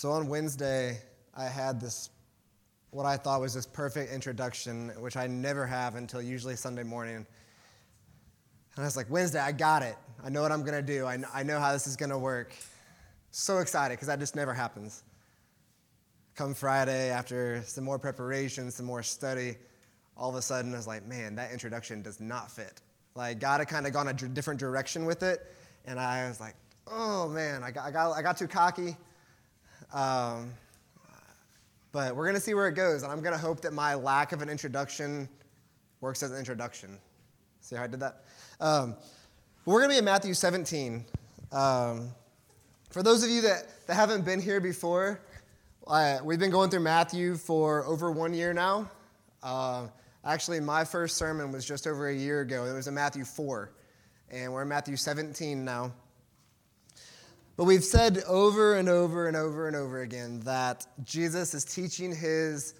So on Wednesday, I had this, what I thought was this perfect introduction, which I never have until usually Sunday morning. And I was like, Wednesday, I got it. I know what I'm going to do. I, I know how this is going to work. So excited because that just never happens. Come Friday, after some more preparation, some more study, all of a sudden I was like, man, that introduction does not fit. Like, God had kind of gone a different direction with it. And I was like, oh man, I got, I got, I got too cocky. Um, but we're going to see where it goes. And I'm going to hope that my lack of an introduction works as an introduction. See how I did that? Um, we're going to be in Matthew 17. Um, for those of you that, that haven't been here before, uh, we've been going through Matthew for over one year now. Uh, actually, my first sermon was just over a year ago. It was in Matthew 4. And we're in Matthew 17 now. But we've said over and over and over and over again that Jesus is teaching his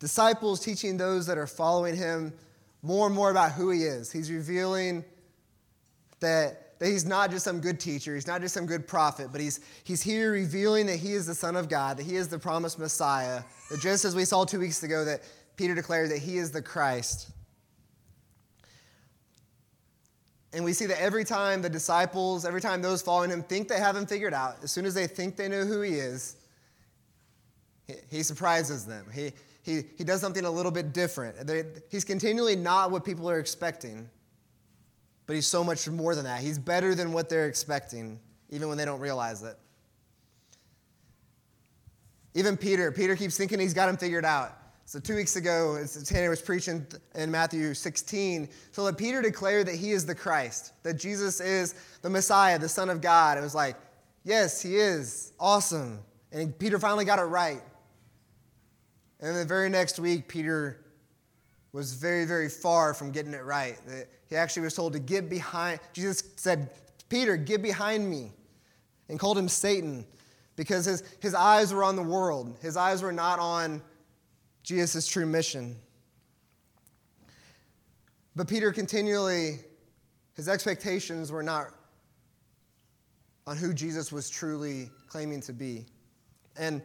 disciples, teaching those that are following him more and more about who he is. He's revealing that, that he's not just some good teacher, he's not just some good prophet, but he's, he's here revealing that he is the Son of God, that he is the promised Messiah, that just as we saw two weeks ago, that Peter declared that he is the Christ. And we see that every time the disciples, every time those following him think they have him figured out, as soon as they think they know who he is, he, surprises them. He, he, he does something a little bit different. He's continually not what people are expecting, but he's so much more than that. He's better than what they're expecting, even when they don't realize it. Even Peter, Peter keeps thinking he's got him figured out. So, two weeks ago, Tanner was preaching in Matthew 16. So, let Peter declare that he is the Christ, that Jesus is the Messiah, the Son of God. It was like, yes, he is. Awesome. And Peter finally got it right. And the very next week, Peter was very, very far from getting it right. He actually was told to get behind. Jesus said, Peter, get behind me, and called him Satan because his, his eyes were on the world. His eyes were not on Jesus' true mission. But Peter continually, his expectations were not on who Jesus was truly claiming to be. And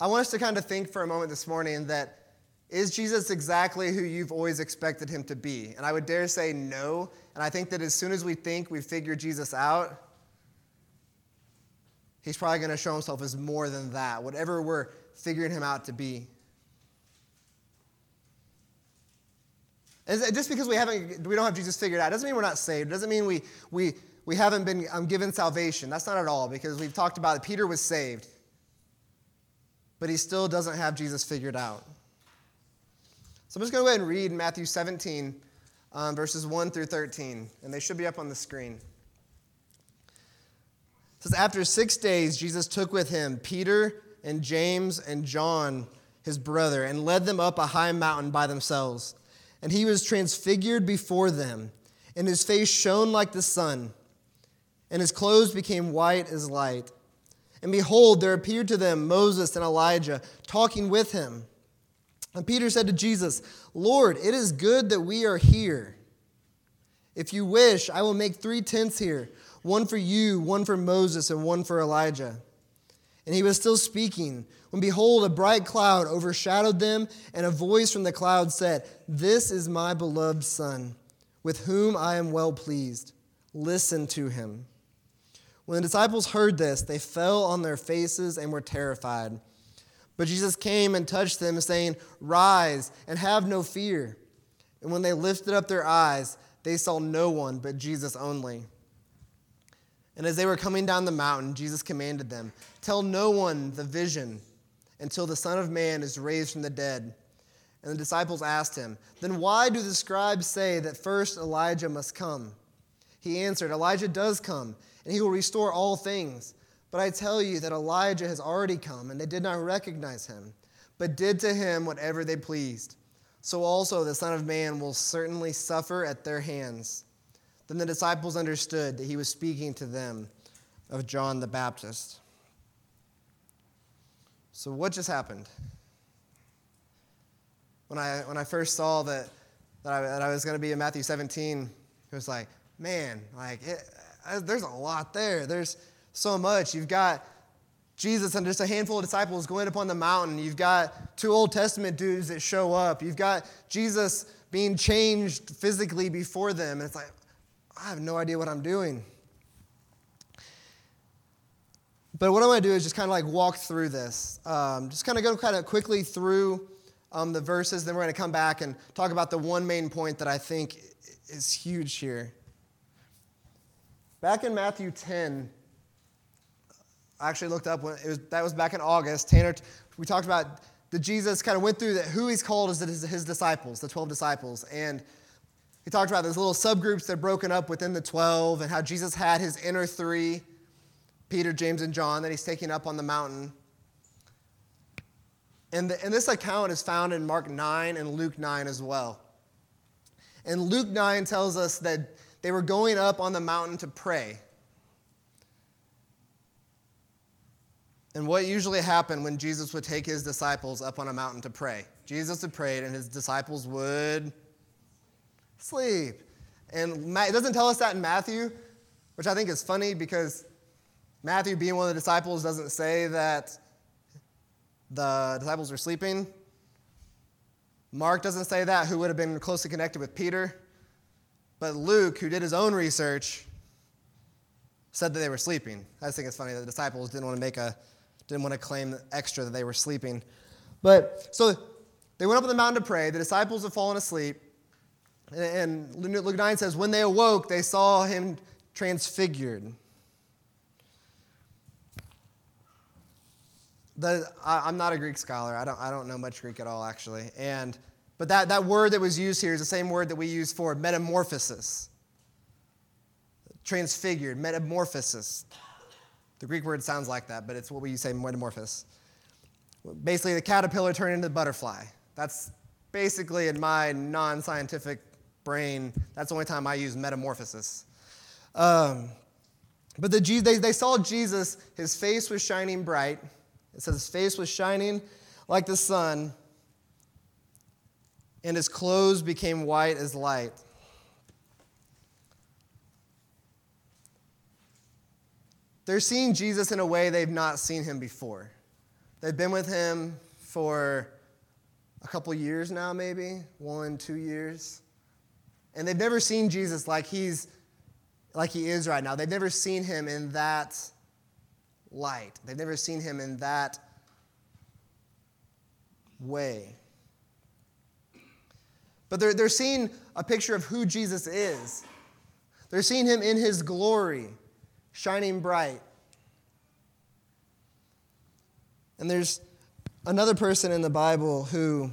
I want us to kind of think for a moment this morning that is Jesus exactly who you've always expected him to be? And I would dare say no. And I think that as soon as we think we've figured Jesus out, he's probably going to show himself as more than that, whatever we're figuring him out to be. Just because we haven't, we don't have Jesus figured out, doesn't mean we're not saved. It doesn't mean we, we, we haven't been um, given salvation. That's not at all, because we've talked about it. Peter was saved, but he still doesn't have Jesus figured out. So I'm just going to go ahead and read Matthew 17, um, verses 1 through 13, and they should be up on the screen. It says, After six days, Jesus took with him Peter and James and John, his brother, and led them up a high mountain by themselves. And he was transfigured before them, and his face shone like the sun, and his clothes became white as light. And behold, there appeared to them Moses and Elijah talking with him. And Peter said to Jesus, Lord, it is good that we are here. If you wish, I will make three tents here one for you, one for Moses, and one for Elijah. And he was still speaking when behold, a bright cloud overshadowed them, and a voice from the cloud said, This is my beloved Son, with whom I am well pleased. Listen to him. When the disciples heard this, they fell on their faces and were terrified. But Jesus came and touched them, saying, Rise and have no fear. And when they lifted up their eyes, they saw no one but Jesus only. And as they were coming down the mountain, Jesus commanded them, Tell no one the vision until the Son of Man is raised from the dead. And the disciples asked him, Then why do the scribes say that first Elijah must come? He answered, Elijah does come, and he will restore all things. But I tell you that Elijah has already come, and they did not recognize him, but did to him whatever they pleased. So also the Son of Man will certainly suffer at their hands. Then the disciples understood that he was speaking to them of John the Baptist. So, what just happened? When I, when I first saw that, that, I, that I was going to be in Matthew 17, it was like, man, like, it, uh, there's a lot there. There's so much. You've got Jesus and just a handful of disciples going up on the mountain. You've got two Old Testament dudes that show up. You've got Jesus being changed physically before them. And it's like, I have no idea what I'm doing. But what I'm going to do is just kind of like walk through this. Um, just kind of go kind of quickly through um, the verses. Then we're going to come back and talk about the one main point that I think is huge here. Back in Matthew 10, I actually looked up when it was that was back in August. Tanner, we talked about that Jesus kind of went through that who he's called as his, his disciples, the 12 disciples. And he talked about those little subgroups that broken up within the 12 and how Jesus had his inner three, Peter, James, and John, that he's taking up on the mountain. And, the, and this account is found in Mark 9 and Luke 9 as well. And Luke 9 tells us that they were going up on the mountain to pray. And what usually happened when Jesus would take his disciples up on a mountain to pray? Jesus had prayed, and his disciples would sleep. And it doesn't tell us that in Matthew, which I think is funny because Matthew, being one of the disciples, doesn't say that the disciples were sleeping. Mark doesn't say that, who would have been closely connected with Peter. But Luke, who did his own research, said that they were sleeping. I just think it's funny that the disciples didn't want to make a didn't want to claim extra that they were sleeping. But so they went up on the mountain to pray. The disciples had fallen asleep. And Luke 9 says, when they awoke, they saw him transfigured. The, I, am not a Greek scholar. I don't, I don't know much Greek at all, actually. And, but that, that word that was used here is the same word that we use for metamorphosis. Transfigured, metamorphosis. The Greek word sounds like that, but it's what we say metamorphosis. Basically, the caterpillar turned into the butterfly. That's basically in my non scientific brain, that's the only time I use metamorphosis. Um, but the, they, they saw Jesus, his face was shining bright. It says his face was shining like the sun, and his clothes became white as light. They're seeing Jesus in a way they've not seen him before. They've been with him for a couple years now, maybe one, two years. And they've never seen Jesus like he's like he is right now. They've never seen him in that light. They've never seen him in that way. But they're, they're seeing a picture of who Jesus is. They're seeing him in his glory shining bright. And there's another person in the Bible who,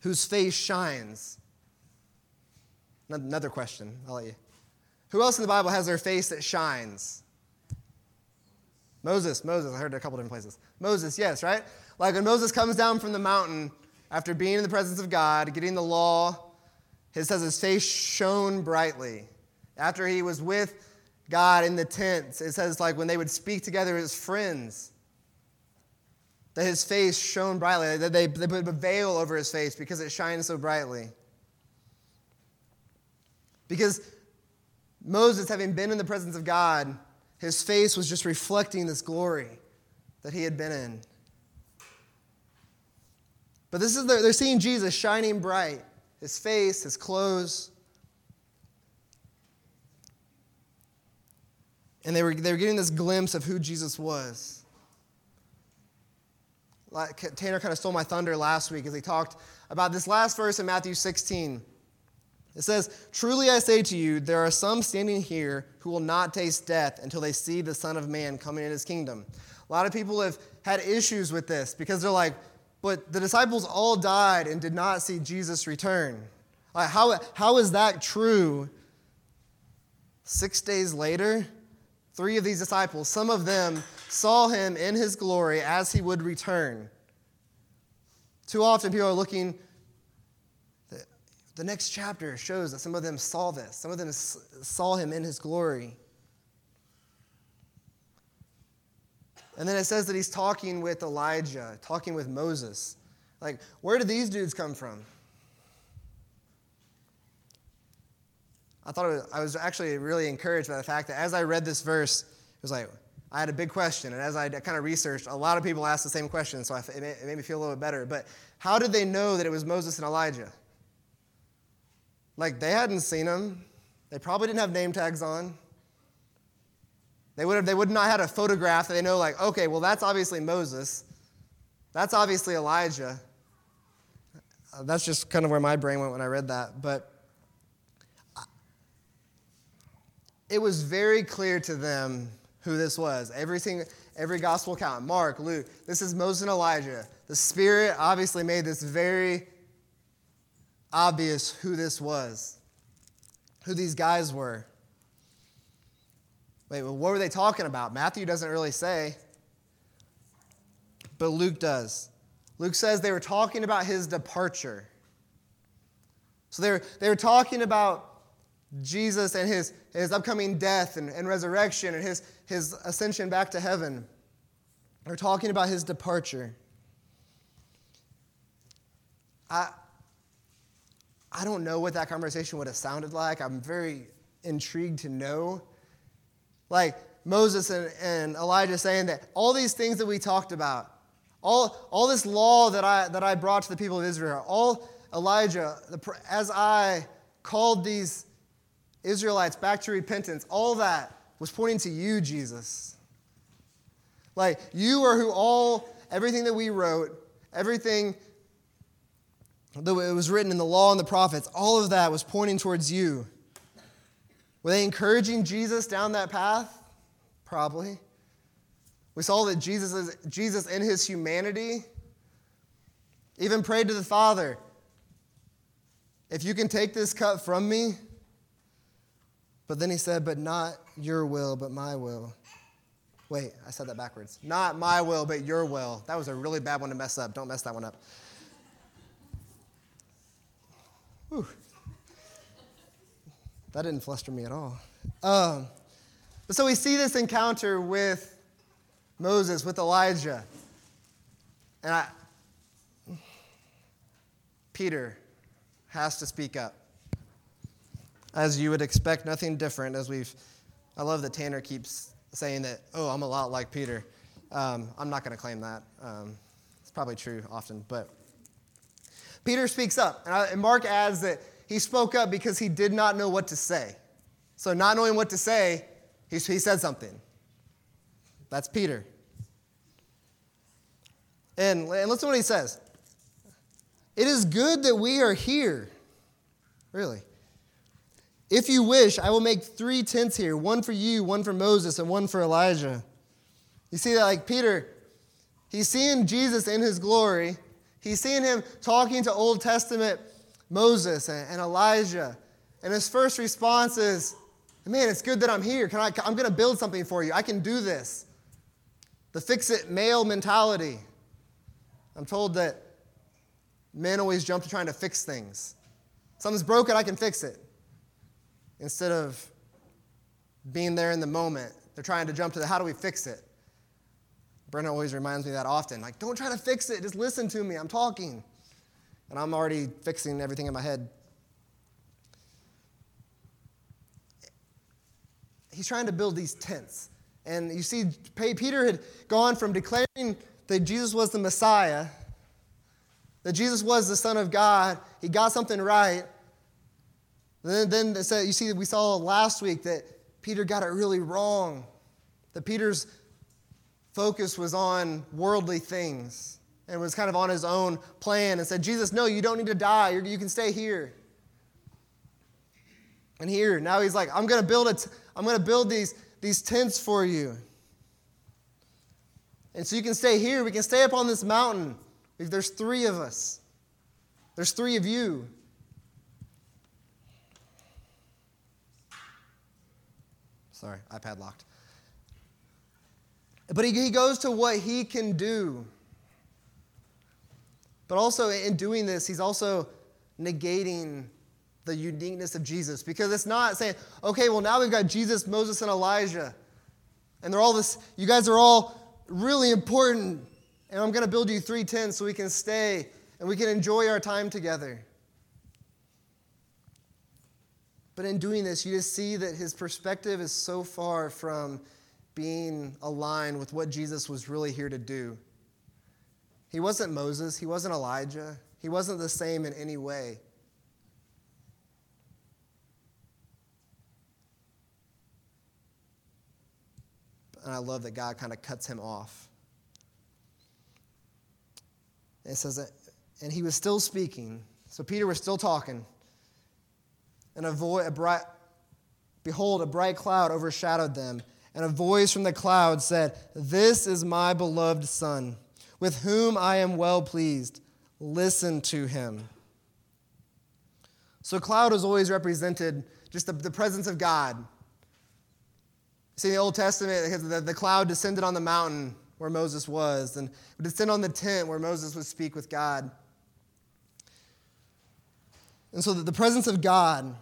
whose face shines. Another question, I'll let you. Who else in the Bible has their face that shines? Moses, Moses, I heard it a couple different places. Moses, yes, right? Like when Moses comes down from the mountain after being in the presence of God, getting the law, it says his face shone brightly. After he was with God in the tents. It says, like, when they would speak together as friends, that his face shone brightly, that they, they put a veil over his face because it shines so brightly. Because Moses, having been in the presence of God, his face was just reflecting this glory that he had been in. But this is the, they're seeing Jesus shining bright, his face, his clothes. And they were, they were getting this glimpse of who Jesus was. Like Tanner kind of stole my thunder last week as he talked about this last verse in Matthew 16. It says, Truly I say to you, there are some standing here who will not taste death until they see the Son of Man coming in his kingdom. A lot of people have had issues with this because they're like, but the disciples all died and did not see Jesus return. Like, how, how is that true? Six days later, three of these disciples, some of them saw him in his glory as he would return. Too often people are looking, the next chapter shows that some of them saw this, some of them saw him in his glory. And then it says that he's talking with Elijah, talking with Moses. Like, where did these dudes come from? I thought was, I was actually really encouraged by the fact that as I read this verse, it was like, I had a big question, and as I kind of researched, a lot of people asked the same question, so it made me feel a little bit better. But how did they know that it was Moses and Elijah? Like, they hadn't seen them. They probably didn't have name tags on. They would, have, they would not have had a photograph that they know, like, okay, well, that's obviously Moses. That's obviously Elijah. Uh, that's just kind of where my brain went when I read that. But it was very clear to them who this was. Everything, every gospel account, Mark, Luke, this is Moses and Elijah. The Spirit obviously made this very obvious who this was, who these guys were. Wait, well, what were they talking about? Matthew doesn't really say, but Luke does. Luke says they were talking about his departure. So they were, they were talking about Jesus and his, his upcoming death and, and resurrection and his, his ascension back to heaven. They're talking about his departure. I, I don't know what that conversation would have sounded like. I'm very intrigued to know. Like Moses and, and Elijah saying that all these things that we talked about, all, all this law that I, that I brought to the people of Israel, all Elijah, the, as I called these Israelites back to repentance, all that was pointing to you, Jesus. Like, you are who all, everything that we wrote, everything that was written in the law and the prophets, all of that was pointing towards you. Were they encouraging Jesus down that path? Probably. We saw that Jesus, is, Jesus in his humanity even prayed to the Father, if you can take this cup from me, but then he said, But not your will, but my will. Wait, I said that backwards. Not my will, but your will. That was a really bad one to mess up. Don't mess that one up. Whew. That didn't fluster me at all. Um, so we see this encounter with Moses, with Elijah. And I, Peter has to speak up as you would expect, nothing different. As we've, I love that Tanner keeps saying that, oh, I'm a lot like Peter. Um, I'm not going to claim that. Um, it's probably true often, but Peter speaks up. And, Mark adds that he spoke up because he did not know what to say. So, not knowing what to say, he, he said something. That's Peter. And, and listen to what he says. It is good that we are here. Really. If you wish, I will make three tents here one for you, one for Moses, and one for Elijah. You see that, like Peter, he's seeing Jesus in his glory. He's seeing him talking to Old Testament Moses and Elijah. And his first response is, Man, it's good that I'm here. Can I, I'm going to build something for you. I can do this. The fix it male mentality. I'm told that men always jump to trying to fix things. Something's broken, I can fix it instead of being there in the moment. They're trying to jump to the how do we fix it? Brenna always reminds me that often. Like, don't try to fix it, just listen to me. I'm talking. And I'm already fixing everything in my head. He's trying to build these tents. And you see, Peter had gone from declaring that Jesus was the Messiah, that Jesus was the Son of God, he got something right, then, then you see, we saw last week that Peter got it really wrong. That Peter's focus was on worldly things and was kind of on his own plan and said, Jesus, no, you don't need to die. You're, you can stay here. And here, now he's like, I'm going to build it. I'm going to build these, these tents for you. And so you can stay here. We can stay up on this mountain. If there's three of us. There's three of you. Sorry, iPad locked. But he, he goes to what he can do. But also, in doing this, he's also negating the uniqueness of Jesus because it's not saying, okay, well, now we've got Jesus, Moses, and Elijah. And they're all this, you guys are all really important. And I'm going to build you three tents so we can stay and we can enjoy our time together. But in doing this, you just see that his perspective is so far from being aligned with what Jesus was really here to do. He wasn't Moses, he wasn't Elijah, he wasn't the same in any way. And I love that God kind of cuts him off. It says that, and he was still speaking. So Peter was still talking. And a, voice, a bright, behold, a bright cloud overshadowed them. And a voice from the cloud said, This is my beloved Son, with whom I am well pleased. Listen to him. So, cloud is always represented just the, the presence of God. See, in the Old Testament, the, the cloud descended on the mountain where Moses was, and would descend on the tent where Moses would speak with God. And so, the presence of God,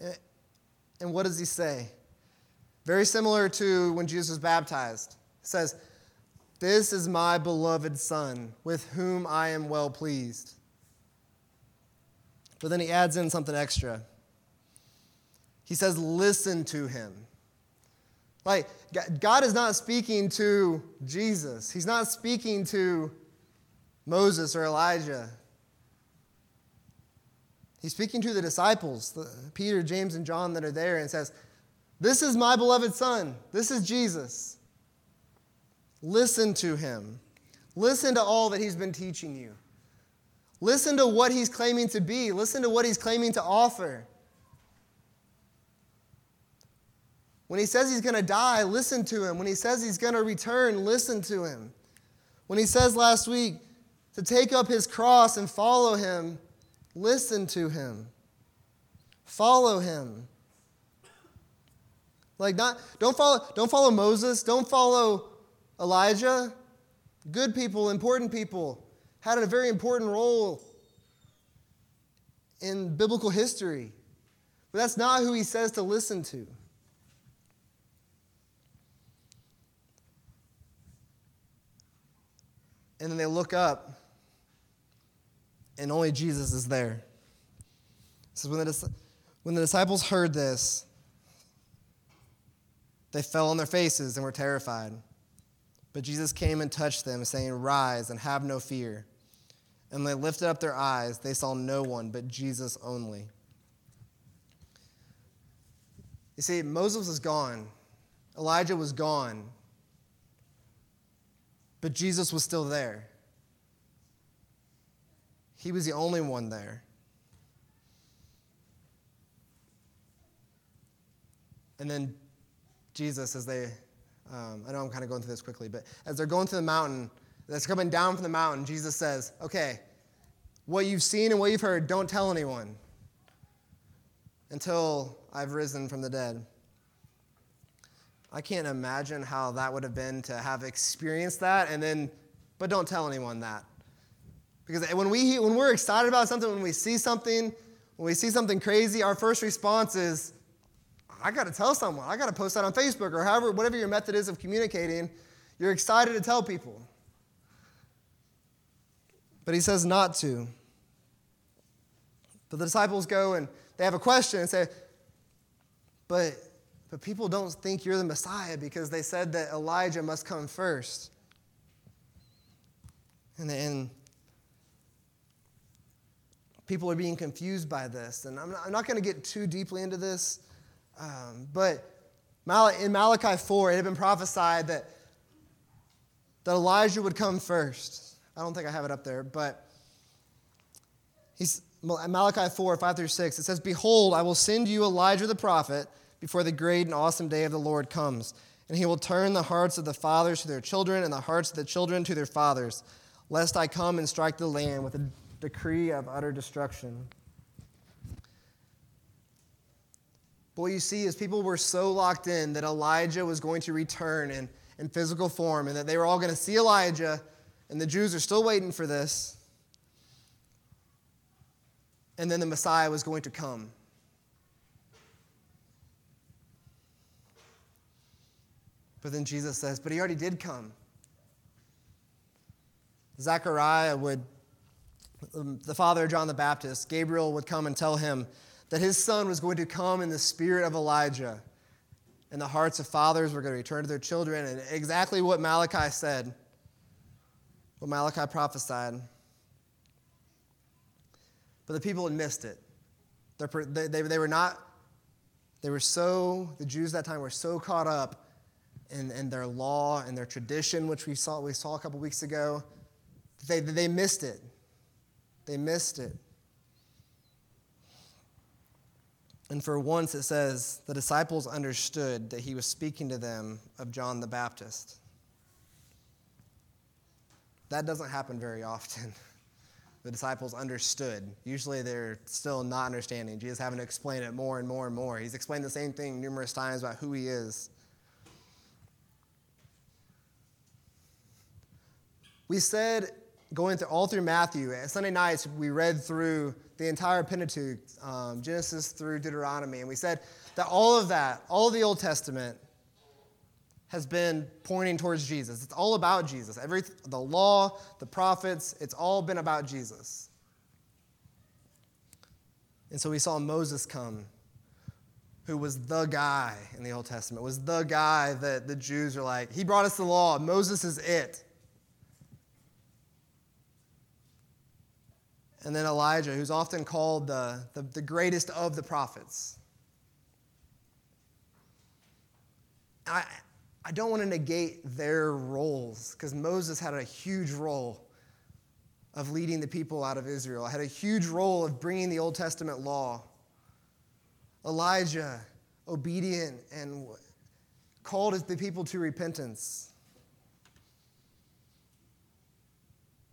eh, and what does he say? Very similar to when Jesus was baptized. It says, This is my beloved Son, with whom I am well pleased. But then he adds in something extra. He says, Listen to him. Like, God is not speaking to Jesus, He's not speaking to Moses or Elijah. He's speaking to the disciples, Peter, James, and John that are there, and says, this is my beloved Son. This is Jesus. Listen to him. Listen to all that he's been teaching you. Listen to what he's claiming to be. Listen to what he's claiming to offer. When he says he's going to die, listen to him. When he says he's going to return, listen to him. When he says last week to take up his cross and follow him, listen to him. Follow him. Like not don't follow don't follow Moses, don't follow Elijah. Good people, important people had a very important role in biblical history. But that's not who he says to listen to. And then they look up, and only Jesus is there. So when the, when the disciples heard this, they fell on their faces and were terrified. But Jesus came and touched them, saying, Rise and have no fear. And they lifted up their eyes. They saw no one but Jesus only. You see, Moses was gone, Elijah was gone, but Jesus was still there. He was the only one there. And then Jesus as they, um, I know I'm kind of going through this quickly, but as they're going through the mountain, that's coming down from the mountain, Jesus says, okay, what you've seen and what you've heard, don't tell anyone until I've risen from the dead. I can't imagine how that would have been to have experienced that and then, but don't tell anyone that. Because when, we, when we're excited about something, when we see something, when we see something crazy, our first response is, I got to tell someone. I got to post that on Facebook or however, whatever your method is of communicating. You're excited to tell people. But he says not to. But the disciples go and they have a question and say, but, but people don't think you're the Messiah because they said that Elijah must come first. And, and people are being confused by this. And I'm not, I'm not going to get too deeply into this. Um, but in Malachi 4, it had been prophesied that, that Elijah would come first. I don't think I have it up there, but he's, Malachi 4, 5 through 6, it says, Behold, I will send you Elijah the prophet before the great and awesome day of the Lord comes. And he will turn the hearts of the fathers to their children and the hearts of the children to their fathers, lest I come and strike the land with a decree of utter destruction. But what you see is people were so locked in that Elijah was going to return in, in physical form and that they were all going to see Elijah, and the Jews are still waiting for this. And then the Messiah was going to come. But then Jesus says, But he already did come. Zechariah would, um, the father of John the Baptist, Gabriel would come and tell him that his son was going to come in the spirit of Elijah. and the hearts of fathers were going to return to their children, and exactly what Malachi said, what Malachi prophesied. But the people had missed it. They, they, they were not, they were so, the Jews that time were so caught up in, in their law and their tradition, which we saw, we saw a couple weeks ago, they, they missed it. They missed it. And for once, it says the disciples understood that he was speaking to them of John the Baptist. That doesn't happen very often. The disciples understood. Usually they're still not understanding. Jesus having to explain it more and more and more. He's explained the same thing numerous times about who he is. We said going through all through Matthew. Sunday nights, we read through the entire Pentateuch, um, Genesis through Deuteronomy, and we said that all of that, all of the Old Testament, has been pointing towards Jesus. It's all about Jesus. Every the law, the prophets, it's all been about Jesus. And so we saw Moses come, who was the guy in the Old Testament, was the guy that the Jews are like, he brought us the law. Moses is it. And then Elijah, who's often called the, the, the greatest of the prophets. I, I don't want to negate their roles because Moses had a huge role of leading the people out of Israel, had a huge role of bringing the Old Testament law. Elijah, obedient and called the people to repentance.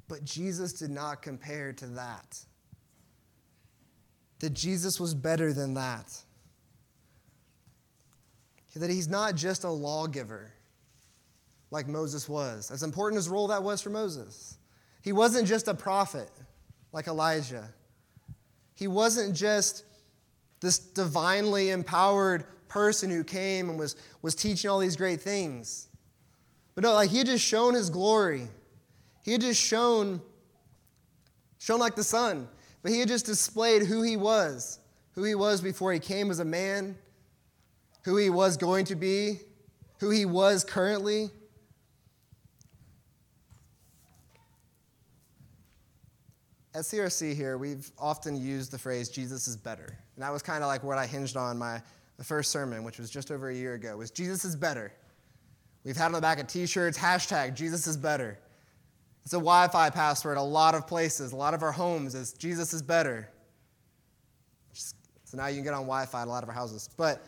But Jesus did not compare to that. That Jesus was better than that. That he's not just a lawgiver like Moses was, as important as role that was for Moses. He wasn't just a prophet like Elijah. He wasn't just this divinely empowered person who came and was, was teaching all these great things. But no, like he had just shown his glory. He had just shown, shown like the sun, but he had just displayed who he was, who he was before he came as a man, who he was going to be, who he was currently. At CRC here, we've often used the phrase Jesus is better. And that was kind of like what I hinged on my the first sermon, which was just over a year ago, was Jesus is better. We've had on the back of t-shirts, hashtag Jesus is better. It's a Wi Fi password a lot of places, a lot of our homes is Jesus is better. So now you can get on Wi Fi at a lot of our houses. But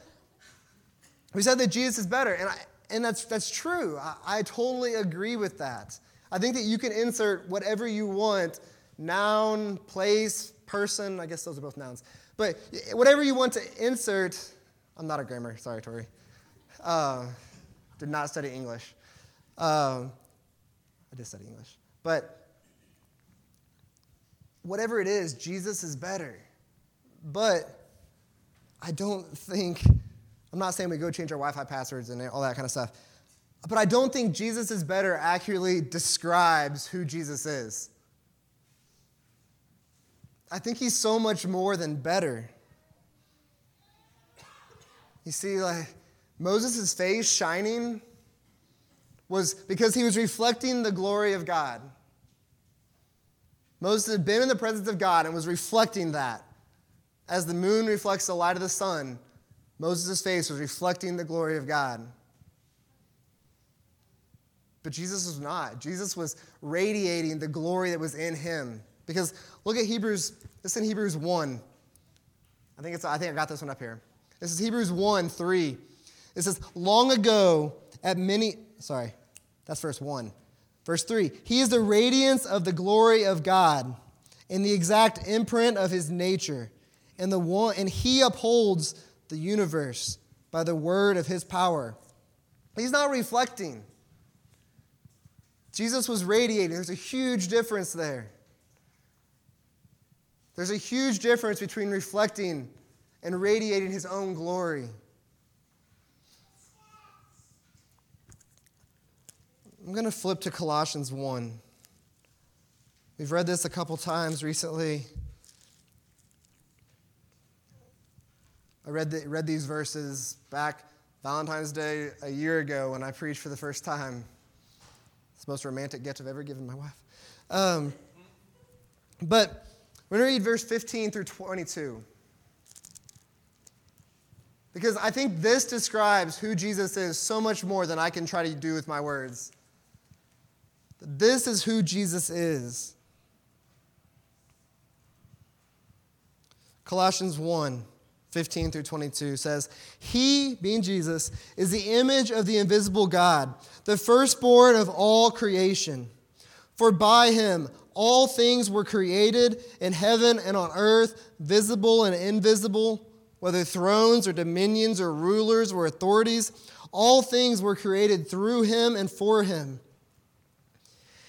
we said that Jesus is better, and, I, and that's, that's true. I, I totally agree with that. I think that you can insert whatever you want noun, place, person, I guess those are both nouns. But whatever you want to insert, I'm not a grammar, sorry, Tori. Uh, did not study English. Uh, I did study English. But whatever it is, Jesus is better. But I don't think, I'm not saying we go change our Wi Fi passwords and all that kind of stuff, but I don't think Jesus is better accurately describes who Jesus is. I think he's so much more than better. You see, like Moses' face shining was because he was reflecting the glory of God. Moses had been in the presence of God and was reflecting that. As the moon reflects the light of the sun, Moses' face was reflecting the glory of God. But Jesus was not. Jesus was radiating the glory that was in him. Because look at Hebrews, this is in Hebrews 1. I think, it's, I think I got this one up here. This is Hebrews 1 3. It says, Long ago, at many, sorry, that's verse 1. Verse 3 He is the radiance of the glory of God and the exact imprint of his nature, and, the one, and he upholds the universe by the word of his power. He's not reflecting. Jesus was radiating. There's a huge difference there. There's a huge difference between reflecting and radiating his own glory. I'm going to flip to Colossians 1. We've read this a couple times recently. I read, the, read these verses back Valentine's Day a year ago when I preached for the first time. It's the most romantic gift I've ever given my wife. Um, but we're going to read verse 15 through 22. Because I think this describes who Jesus is so much more than I can try to do with my words. This is who Jesus is. Colossians 1 15 through 22 says, He, being Jesus, is the image of the invisible God, the firstborn of all creation. For by him all things were created in heaven and on earth, visible and invisible, whether thrones or dominions or rulers or authorities. All things were created through him and for him.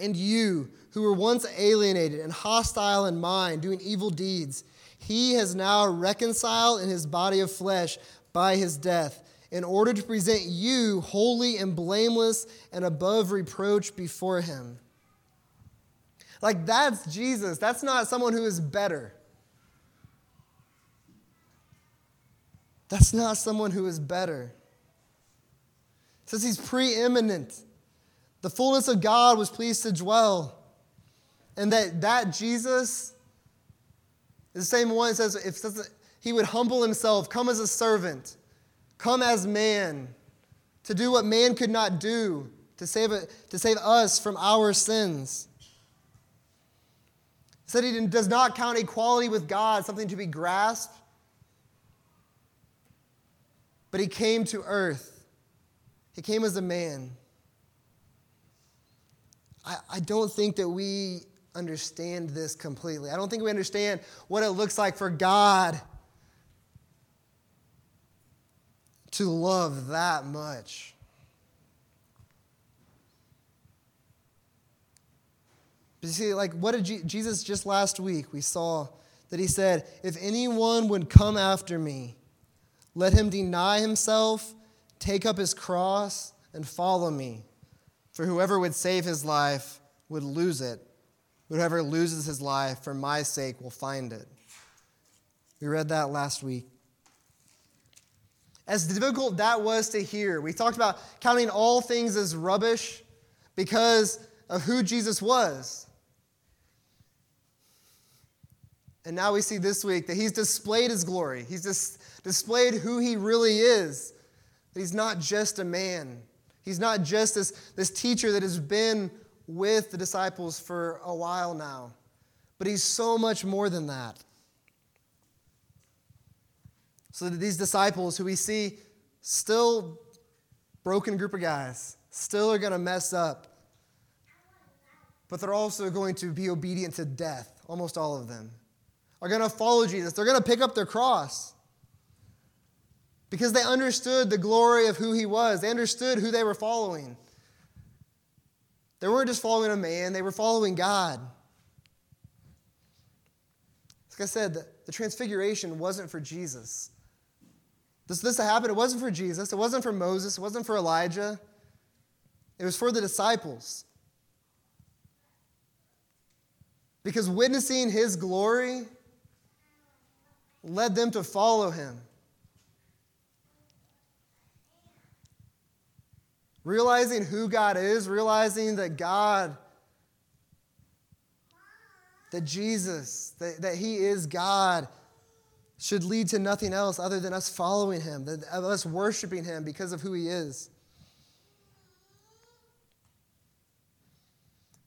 And you, who were once alienated and hostile in mind, doing evil deeds, he has now reconciled in his body of flesh by his death, in order to present you holy and blameless and above reproach before him. Like, that's Jesus. That's not someone who is better. That's not someone who is better. It says he's preeminent. The fullness of God was pleased to dwell. And that, that Jesus the same one says, if he would humble himself, come as a servant, come as man, to do what man could not do, to save, it, to save us from our sins. He said he does not count equality with God something to be grasped, but he came to earth. He came as a man. I, don't think that we understand this completely. I don't think we understand what it looks like for God to love that much. But you see, like, what did Jesus just last week? We saw that he said, If anyone would come after me, let him deny himself, take up his cross, and follow me. For whoever would save his life would lose it. Whoever loses his life for my sake will find it. We read that last week. As difficult that was to hear, we talked about counting all things as rubbish because of who Jesus was. And now we see this week that he's displayed his glory. He's dis- displayed who he really is. That he's not just a man. He's not just this, this teacher that has been with the disciples for a while now. But he's so much more than that. So that these disciples who we see still broken group of guys, still are going to mess up. But they're also going to be obedient to death, almost all of them. Are going to follow Jesus. They're going to pick up their cross. Because they understood the glory of who he was. They understood who they were following. They weren't just following a man, they were following God. Like I said, the, the transfiguration wasn't for Jesus. This, this happened, it wasn't for Jesus, it wasn't for Moses, it wasn't for Elijah, it was for the disciples. Because witnessing his glory led them to follow him. Realizing who God is, realizing that God, that Jesus, that, that He is God, should lead to nothing else other than us following Him, that, us worshiping Him because of who He is.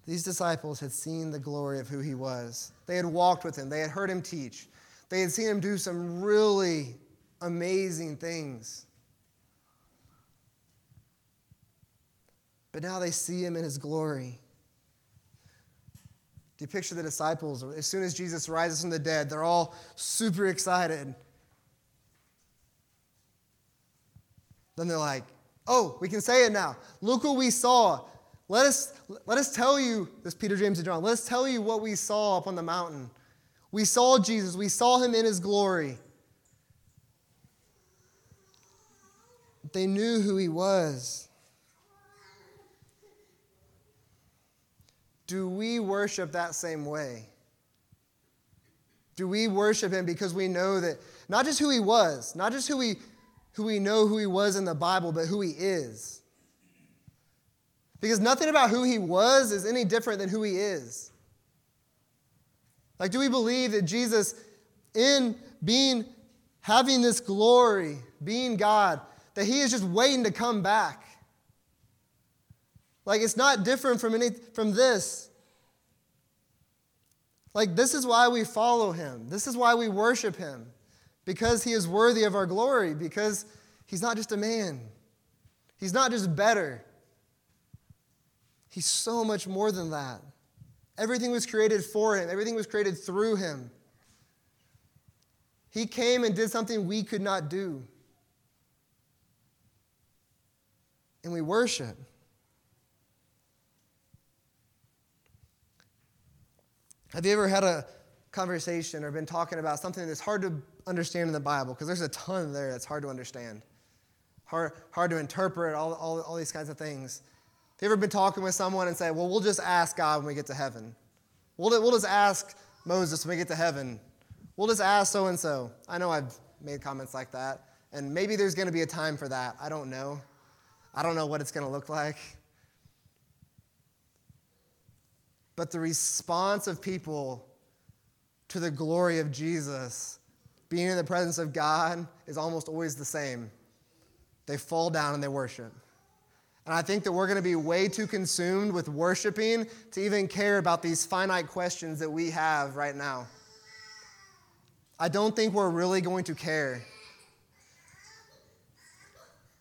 These disciples had seen the glory of who He was. They had walked with Him, they had heard Him teach, they had seen Him do some really amazing things. But now they see him in his glory. Do you picture the disciples? As soon as Jesus rises from the dead, they're all super excited. Then they're like, Oh, we can say it now. Look what we saw. Let us, let us tell you, this Peter, James, and John, let us tell you what we saw up on the mountain. We saw Jesus, we saw him in his glory. They knew who he was. Do we worship that same way? Do we worship him because we know that not just who he was, not just who we, who we know who he was in the Bible, but who he is? Because nothing about who he was is any different than who he is. Like, do we believe that Jesus, in being, having this glory, being God, that he is just waiting to come back? Like, it's not different from, any, from this. Like, this is why we follow him. This is why we worship him. Because he is worthy of our glory, because he's not just a man, he's not just better. He's so much more than that. Everything was created for him, everything was created through him. He came and did something we could not do. And we worship. Have you ever had a conversation or been talking about something that's hard to understand in the Bible? Because there's a ton there that's hard to understand, hard, hard to interpret, all, all, all these kinds of things. Have you ever been talking with someone and say, well, we'll just ask God when we get to heaven? We'll, we'll just ask Moses when we get to heaven. We'll just ask so and so. I know I've made comments like that. And maybe there's going to be a time for that. I don't know. I don't know what it's going to look like. But the response of people to the glory of Jesus, being in the presence of God, is almost always the same. They fall down and they worship. And I think that we're going to be way too consumed with worshiping to even care about these finite questions that we have right now. I don't think we're really going to care.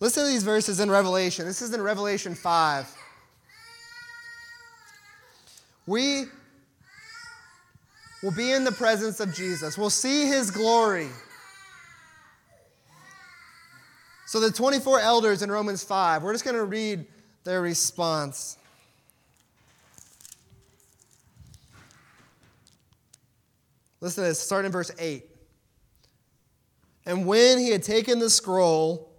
Listen to these verses in Revelation. This is in Revelation 5. We will be in the presence of Jesus. We'll see his glory. So, the 24 elders in Romans 5, we're just going to read their response. Listen to this, starting in verse 8. And when he had taken the scroll,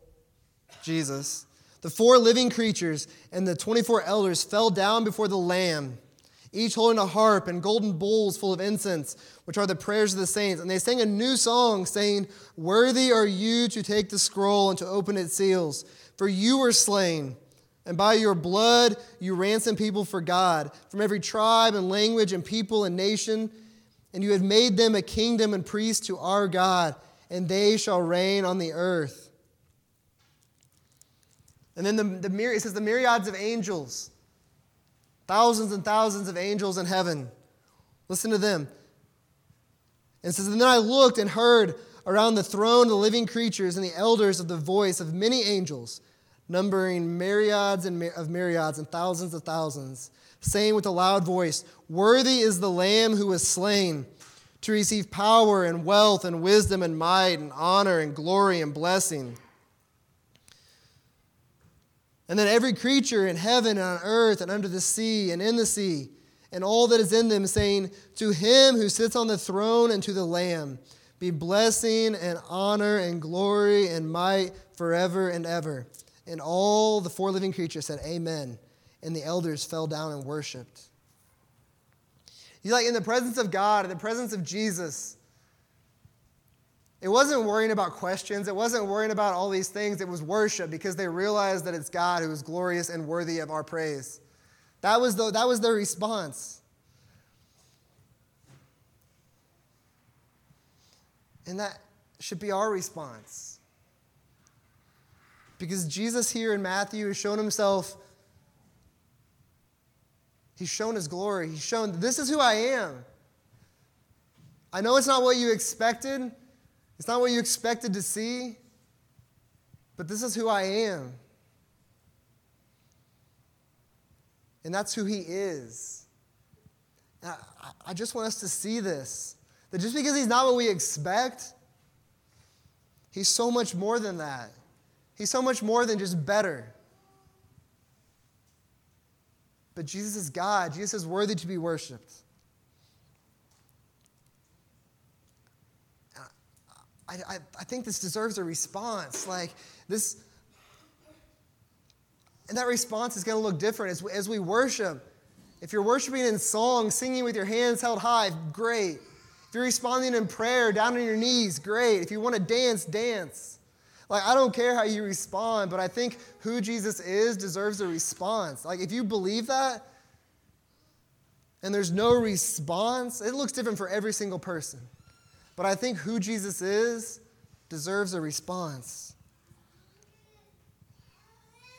Jesus, the four living creatures and the 24 elders fell down before the Lamb each holding a harp and golden bowls full of incense, which are the prayers of the saints. And they sang a new song, saying, Worthy are you to take the scroll and to open its seals, for you were slain. And by your blood you ransomed people for God from every tribe and language and people and nation. And you have made them a kingdom and priests to our God, and they shall reign on the earth. And then the, the, it says the myriads of angels Thousands and thousands of angels in heaven. Listen to them. And says, And then I looked and heard around the throne the living creatures and the elders of the voice of many angels, numbering myriads and of myriads and thousands of thousands, saying with a loud voice, Worthy is the Lamb who was slain to receive power and wealth and wisdom and might and honor and glory and blessing. And then every creature in heaven and on earth and under the sea and in the sea, and all that is in them, saying, To him who sits on the throne and to the Lamb be blessing and honor and glory and might forever and ever. And all the four living creatures said, Amen. And the elders fell down and worshiped. You like in the presence of God, in the presence of Jesus, it wasn't worrying about questions. It wasn't worrying about all these things. It was worship because they realized that it's God who is glorious and worthy of our praise. That was, the, that was their response. And that should be our response. Because Jesus here in Matthew has shown himself, he's shown his glory. He's shown, this is who I am. I know it's not what you expected. It's not what you expected to see, but this is who I am. And that's who He is. I, I just want us to see this. That just because He's not what we expect, He's so much more than that. He's so much more than just better. But Jesus is God. Jesus is worthy to be worshiped. I, I, I think this deserves a response. Like, this, and that response is going to look different as, as we worship. If you're worshiping in song, singing with your hands held high, great. If you're responding in prayer, down on your knees, great. If you want to dance, dance. Like, I don't care how you respond, but I think who Jesus is deserves a response. Like, if you believe that and there's no response, it looks different for every single person. But I think who Jesus is deserves a response.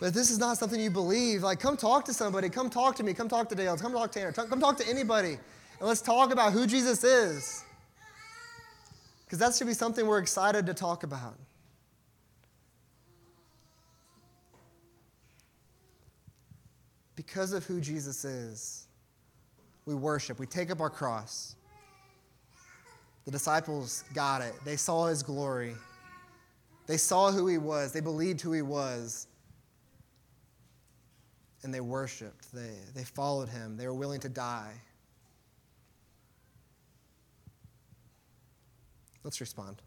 But if this is not something you believe, like come talk to somebody, come talk to me, come talk to Dale, come talk to Tanner, come talk to anybody, and let's talk about who Jesus is. Because that should be something we're excited to talk about. Because of who Jesus is, we worship, we take up our cross. The disciples got it. They saw his glory. They saw who he was. They believed who he was and they worshiped. They, they followed him. They were willing to die. Let's respond.